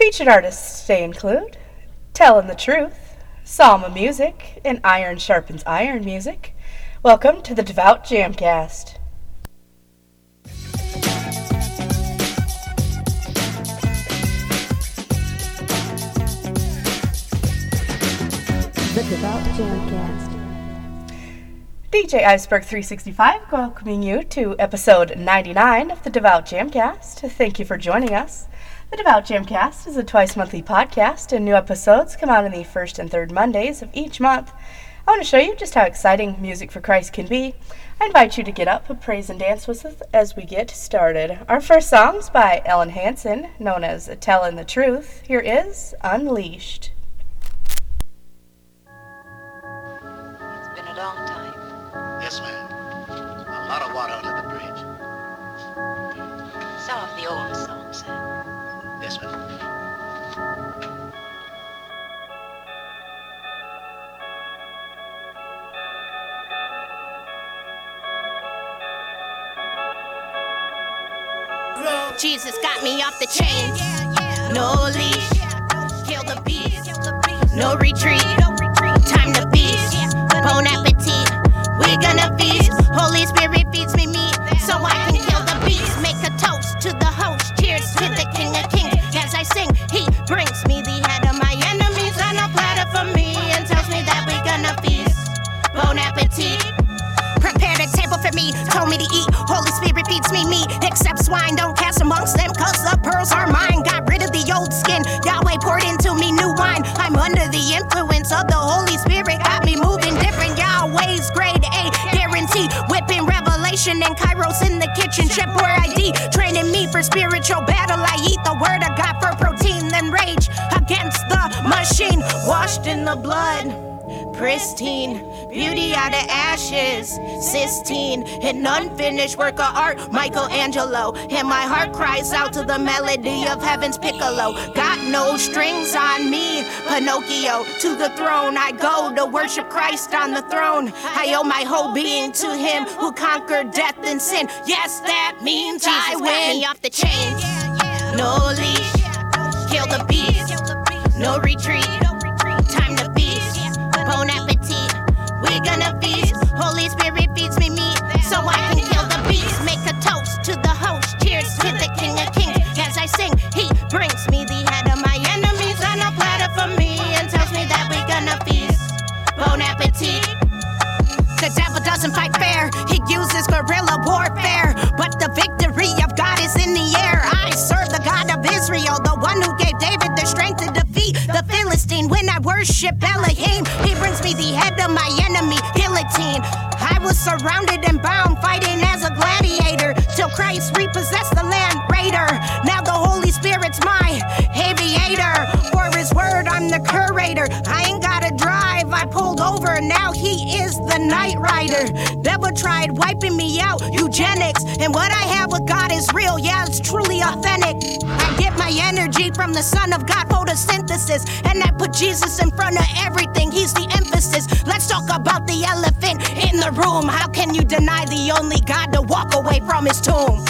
Featured artists they include T-ellyn the Truth, Psalm of Music, and Iron Sharpens Iron Music. Welcome to the Devout Jamcast. The Devout Jamcast. DJ Iceberg 365 welcoming you to episode 99 of the Devout Jamcast. Thank you for joining us. The Devout Jamcast is a twice monthly podcast, and new episodes come out on the first and third Mondays of each month. I want to show you just how exciting music for Christ can be. I invite you to get up and praise and dance with us as we get started. Our first song's by Ellyn Hanson, known as T-ellyn the Truth. Here is Unleashed. It's been a long time. Yes, ma'am. A lot of water under the bridge. Some of the old songs, sir. Yes, ma'am. Jesus got me off the chains. No leash. Kill the beast. No retreat. Time to feast. Bon appetit. We're gonna Feeds me meat, except swine. Don't cast amongst them, cause the pearls are mine. Got rid of the old skin, Yahweh poured into me new wine. I'm under the influence of the Holy Spirit, got me moving different. Yahweh's grade A, guarantee. Whipping revelation and Kairos in the kitchen. Chef Boyardee, training me for spiritual battle. I eat the word of God for protein, then rage against the machine. Washed in the blood pristine, beauty out of ashes, Sistine, an unfinished work of art, Michelangelo. And my heart cries out to the melody of heaven's piccolo. Got no strings on me, Pinocchio. To the throne I go to worship Christ on the throne. I owe my whole being to Him who conquered death and sin. Yes, that means I win. Me off the chains, no leash, kill the beast, no retreat. Uses guerrilla warfare. But the victory of God is in the air. I serve the God of Israel, the one who gave David the strength to defeat the Philistine. When I worship Elohim, he brings me the head of my enemy, guillotine. I was surrounded and bound, fighting as a gladiator, till Christ repossessed is the night rider. Devil tried wiping me out, eugenics. And what I have with God is real, yeah, it's truly authentic. I get my energy from the Son of God, photosynthesis. And I put Jesus in front of everything, he's the emphasis. Let's talk about the elephant in the room. How can you deny the only God to walk away from his tomb?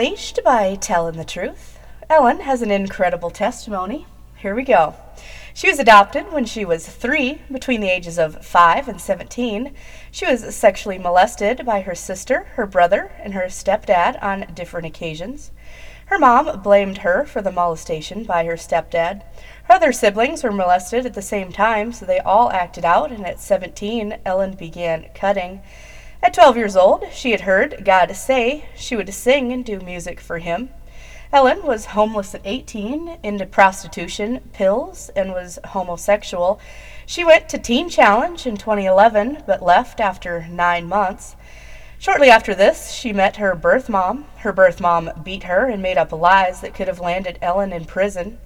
Unleashed by T-ellyn the Truth. Ellyn has an incredible testimony. Here we go. She was adopted when she was three, between the ages of five and 17. She was sexually molested by her sister, her brother, and her stepdad on different occasions. Her mom blamed her for the molestation by her stepdad. Her other siblings were molested at the same time, so they all acted out, and at 17, Ellyn began cutting. At 12 years old, she had heard God say she would sing and do music for him. Ellyn was homeless at 18, into prostitution, pills, and was homosexual. She went to Teen Challenge in 2011, but left after nine months. Shortly after this, she met her birth mom. Her birth mom beat her and made up lies that could have landed Ellyn in prison.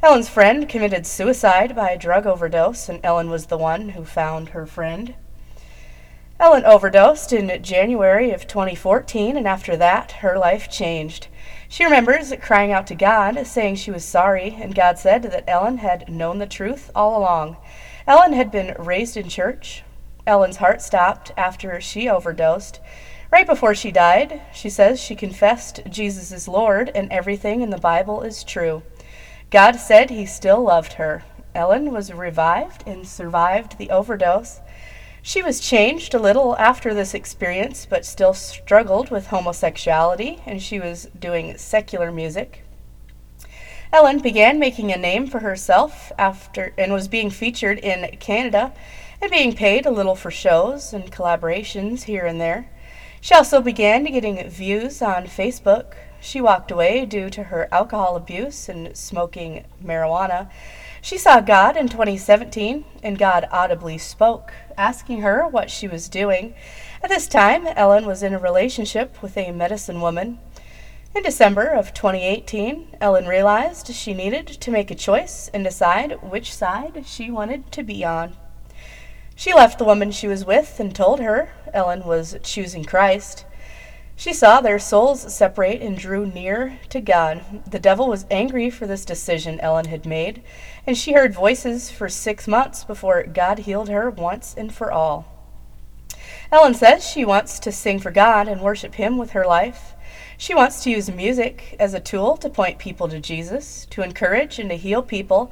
Ellyn's friend committed suicide by a drug overdose, and Ellyn was the one who found her friend. Ellyn overdosed in January of 2014, and after that, her life changed. She remembers crying out to God, saying she was sorry, and God said that Ellyn had known the truth all along. Ellyn had been raised in church. Ellyn's heart stopped after she overdosed. Right before she died, she says she confessed Jesus is Lord and everything in the Bible is true. God said he still loved her. Ellyn was revived and survived the overdose. She was changed a little after this experience, but still struggled with homosexuality, and she was doing secular music. Ellyn began making a name for herself after and was being featured in Canada and being paid a little for shows and collaborations here and there. She also began getting views on Facebook. She walked away due to her alcohol abuse and smoking marijuana. She saw God in 2017, and God audibly spoke, asking her what she was doing. At this time, Ellyn was in a relationship with a medicine woman. In December of 2018, Ellyn realized she needed to make a choice and decide which side she wanted to be on. She left the woman she was with and told her Ellyn was choosing Christ. She saw their souls separate and drew near to God. The devil was angry for this decision Ellyn had made, and she heard voices for six months before God healed her once and for all. Ellyn says she wants to sing for God and worship Him with her life. She wants to use music as a tool to point people to Jesus, to encourage and to heal people,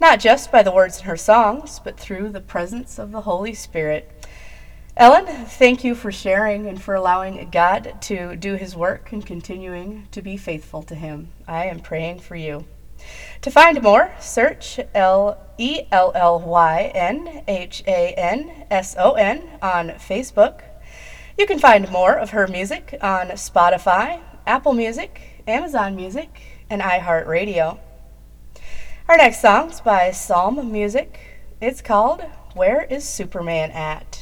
not just by the words in her songs, but through the presence of the Holy Spirit. Ellyn, thank you for sharing and for allowing God to do his work and continuing to be faithful to him. I am praying for you. To find more, search L E L L Y N H A N S O N on Facebook. You can find more of her music on Spotify, Apple Music, Amazon Music, and iHeartRadio. Our next song's by Psalm Muzik. It's called Where is Superman At?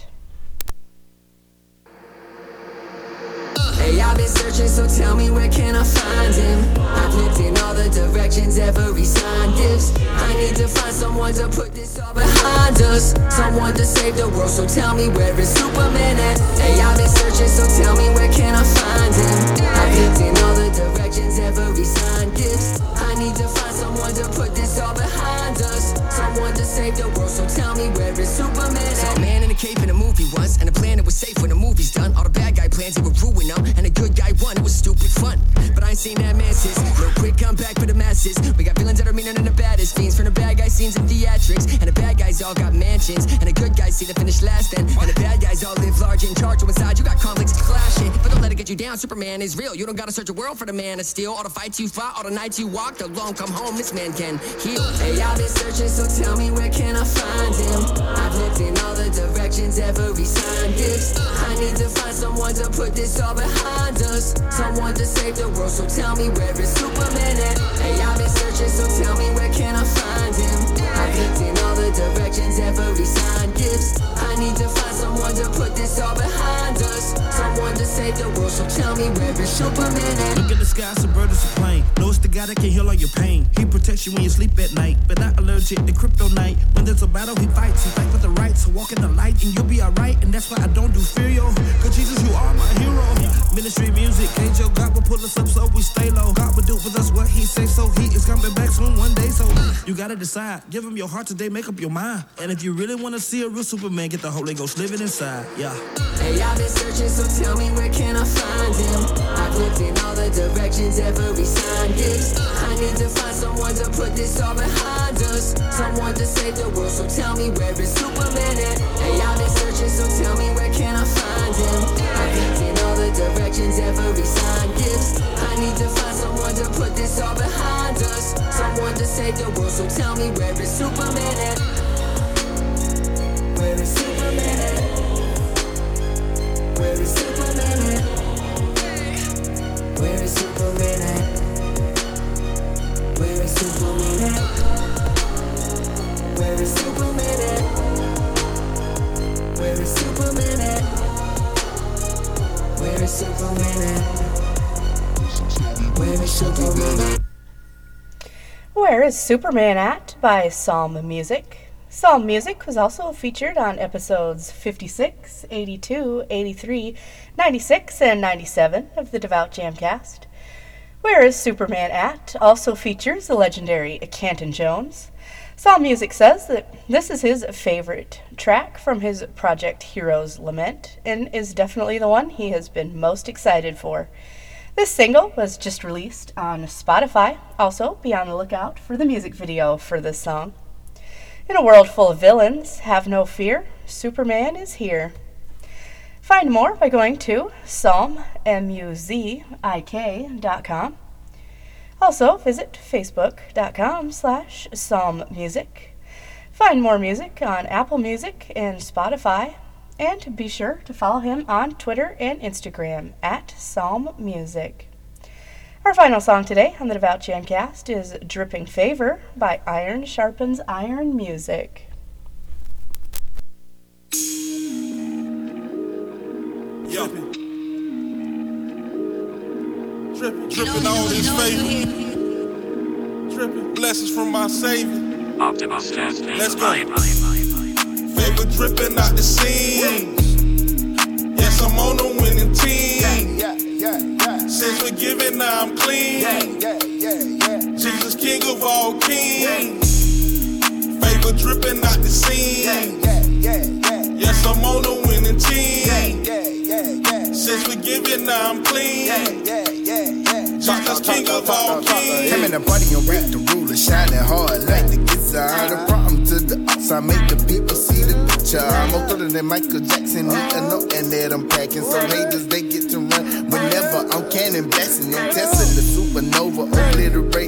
Hey, I've been searching, so tell me where can I find him? I've looked in all the directions, every sign gives. I need to find someone to put this all behind us. Someone to save the world, so tell me where is Superman at? Hey, I've been searching, so tell me where can I find him? I've looked in all the directions, every sign gives. I need to find someone to put this down. Superman is real. You don't gotta search the world for the man of steel. All the fights you fought, all the nights you walked, alone come home. This man can heal. Hey, I've been searching, so tell me where can I find him? I've looked in all the directions, every sign gives. I need to find someone to put this all behind us. Someone to save the world, so tell me where is so tell me where is Superman at? Look at the sky, some bird, it's a plane. Know it's the guy that can heal all your pain. He protects you when you sleep at night, but not allergic to kryptonite. When there's a battle, he fights. He fight for the right, so walk in the light and you'll be alright. And that's why I don't do fear, yo. Cause Jesus, you are my hero. Ministry music, angel God will pull us up so we stay low. God will do with us what he say, so he is coming So you gotta decide. Give him your heart today, make up your mind. And if you really wanna see a real Superman, get the Holy Ghost living inside. Yeah. Hey, I've been searching, so tell me where can I find him? I've looked in all the directions, every sign gives. I need to find someone to put this all behind us. Someone to save the world, so tell me where is Superman at? Hey, I've been searching, so tell me where can I find him? I've looked in all the directions, every sign gives. Where is Superman at by Psalm Muzik? Psalm Muzik was also featured on episodes 56, 82, 83, 96, and 97 of the Devout Jamcast. Where is Superman at also features the legendary Canton Jones. Psalm Muzik says that this is his favorite track from his Project Heroes Lament and is definitely the one he has been most excited for. This single was just released on Spotify. Also, be on the lookout for the music video for this song. In a world full of villains, have no fear, Superman is here. Find more by going to psalmmuzik.com. Also, visit facebook.com slash psalmmusic. Find more music on Apple Music and Spotify. And be sure to follow him on Twitter and Instagram at Psalm Muzik. Our final song today on the Devout Jamcast is Dripping Favor by Iron Sharpens Iron Music. Yo. Dripping, dripping all this favor. Dripping blessings from my Savior. Optimus. Let's go. Favor dripping out the seams. Yes, I'm on the winning team. Since forgiven, now I'm clean. Jesus, King of all kings. Favor dripping out the seams. Yes, I'm on the winning team. Since forgiven, now I'm clean. Jesus, King of all kings. Him and the party on Rick the ruler, shining hard like the gizzard. The problem to the outside, make the people see picture. I'm more than Michael Jackson, need a note and that I'm packing. So haters, they get to run whenever I'm cannon blasting and testing the supernova, obliterating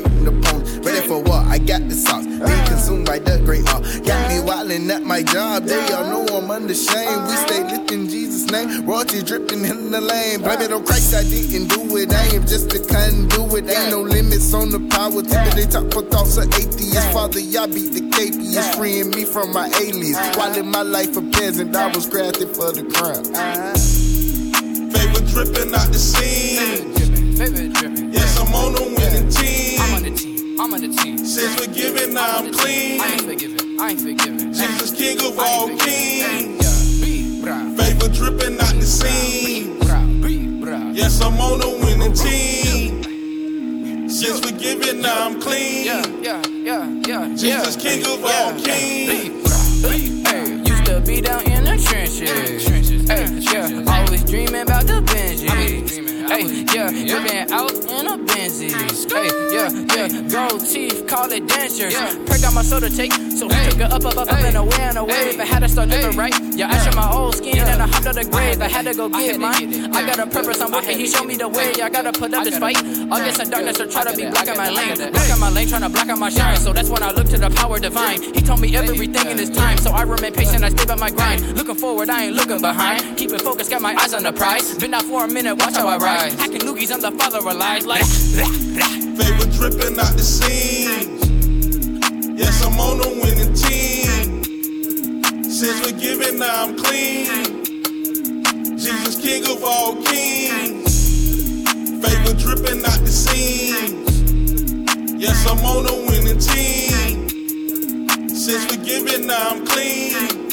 got the sauce, being consumed by the great art. Got me wildin' at my job, they all know I'm unashamed. We stay lit in Jesus' name, royalty dripping in the lane. Blame it on Christ, I didn't do it. I am just a conduit. Ain't no limits on the power. Typically talk for thoughts of atheists. Father, y'all beat the KPS, freeing me from my aliens. While in my life a peasant, I was crafted for the crown. Favor dripping out the seams. Favorite dripping. Yes, I'm on the winning team. I'm on the team. I'm on the team. Since forgiven, now I'm clean. I ain't forgiven. I ain't forgiven. Jesus, King of all kings. Favor dripping out the seams. Bra, be bra. Yes, I'm on the winning team. Since forgiven, now I'm clean. Yeah, yeah, yeah, yeah. Jesus. King of all kings. Be bra, be. Hey, used to be down in the trenches. Trenches. Hey, yeah. Always dreaming about the Benjis. Hey, yeah, living out in a Hey, yeah, yeah, gold teeth, call it dentures. Perked out my soda take, so we took it up, up, up, up, and away and away. If I had to start living right, yeah, I showed my old skin and I hopped out the grave. I had to go get mine. I got a purpose, I'm working, he showed me the way. I gotta put up this fight. Against the darkness or try to be blocking my lane. Blocking my lane, trying to block out my shine. So that's when I look to the power divine. He told me everything in his time, so I remain patient, I stay by my grind. Looking forward, I ain't looking behind. Keeping focused, got my eyes on the prize. Been out for a minute, watch how I rise. Hacking loogies, I'm the father of lies. Like, Favor dripping out the seams. Yes, I'm on the winning team. Since forgiven, now I'm clean. Jesus, King of all kings. Favor dripping out the seams. Yes, I'm on the winning team. Since forgiven, now I'm clean.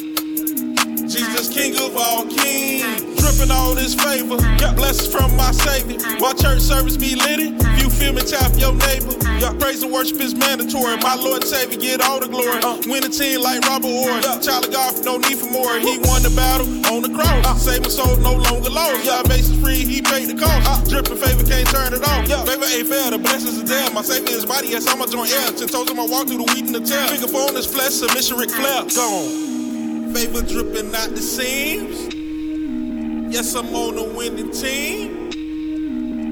Jesus, King of all kings. Dripping all this favor. Got blessings from my Savior. While church service be litty, you feel me, tap your neighbor. Y'all praise and worship is mandatory. My Lord Savior get all the glory. Uh, win a team like Robert Orr. Child of God, no need for more. He won the battle on the cross. Uh, save my soul, no longer lost. Y'all bases free, he paid the cost. Uh, dripping favor, can't turn it off. Favor ain't fair, the blessings is there. My Savior is body, yes, I'm a joint air. Ten toes in my walk through the wheat and the tail. Finger for on his flesh, submission Ric Flair. Gone. Favor dripping out the seams. Yes, I'm on the winning team.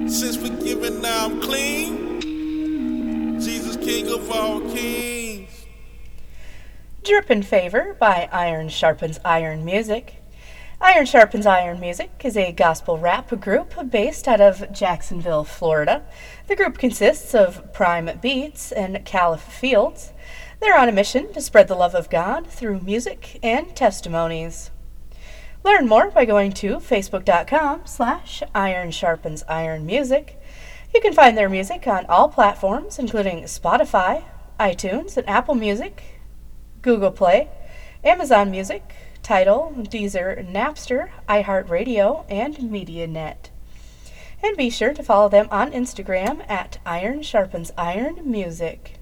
Since forgiven, now I'm clean. Jesus, King of all kings. Drippin' Favor by Iron Sharpens Iron Music. Iron Sharpens Iron Music is a gospel rap group based out of Jacksonville, Florida. The group consists of Prime Beats and Caliph Fields. They're on a mission to spread the love of God through music and testimonies. Learn more by going to facebook.com slash iron sharpens iron music. You can find their music on all platforms, including Spotify, iTunes, and Apple Music, Google Play, Amazon Music, Tidal, Deezer, Napster, iHeartRadio, and MediaNet. And be sure to follow them on Instagram at Iron Sharpens Iron Music.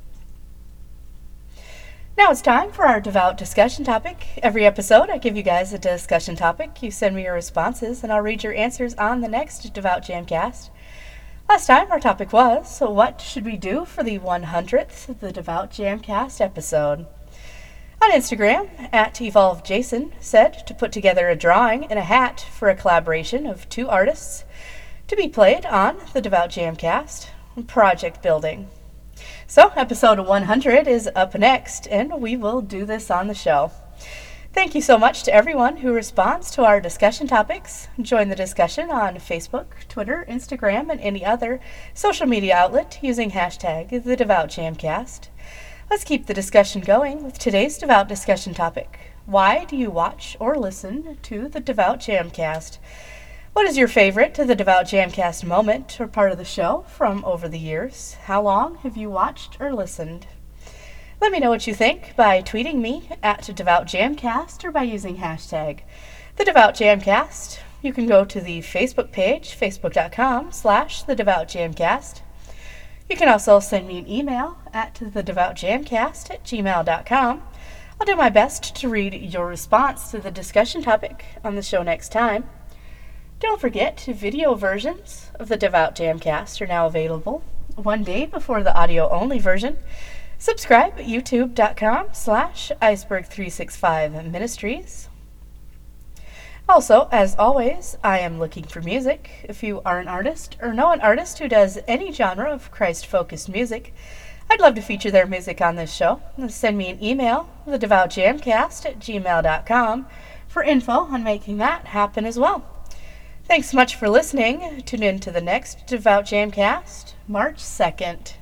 Now it's time for our devout discussion topic. Every episode, I give you guys a discussion topic. You send me your responses, and I'll read your answers on the next Devout Jamcast. Last time, our topic was so what should we do for the 100th of the Devout Jamcast episode? On Instagram, at EvolveJason said to put together a drawing and a hat for a collaboration of two artists to be played on the Devout Jamcast project building. So, episode 100 is up next, and we will do this on the show. Thank you so much to everyone who responds to our discussion topics. Join the discussion on Facebook, Twitter, Instagram, and any other social media outlet using hashtag the. Let's keep the discussion going with today's devout discussion topic. Why do you watch or listen to the Devout Jamcast? What is your favorite to the Devout Jamcast moment or part of the show from over the years? How long have you watched or listened? Let me know what you think by tweeting me at Devout Jamcast or by using hashtag the Devout Jamcast. You can go to the Facebook page, facebook.com slash the Devout Jamcast. You can also send me an email at the Devout Jamcast at gmail.com. I'll do my best to read your response to the discussion topic on the show next time. Don't forget, video versions of the Devout Jamcast are now available one day before the audio-only version. Subscribe at youtube.com slash iceberg365 ministries. Also, as always, I am looking for music. If you are an artist or know an artist who does any genre of Christ-focused music, I'd love to feature their music on this show. Send me an email, thedevoutjamcast at gmail.com, for info on making that happen as well. Thanks so much for listening. Tune in to the next Devout Jamcast, March 2nd.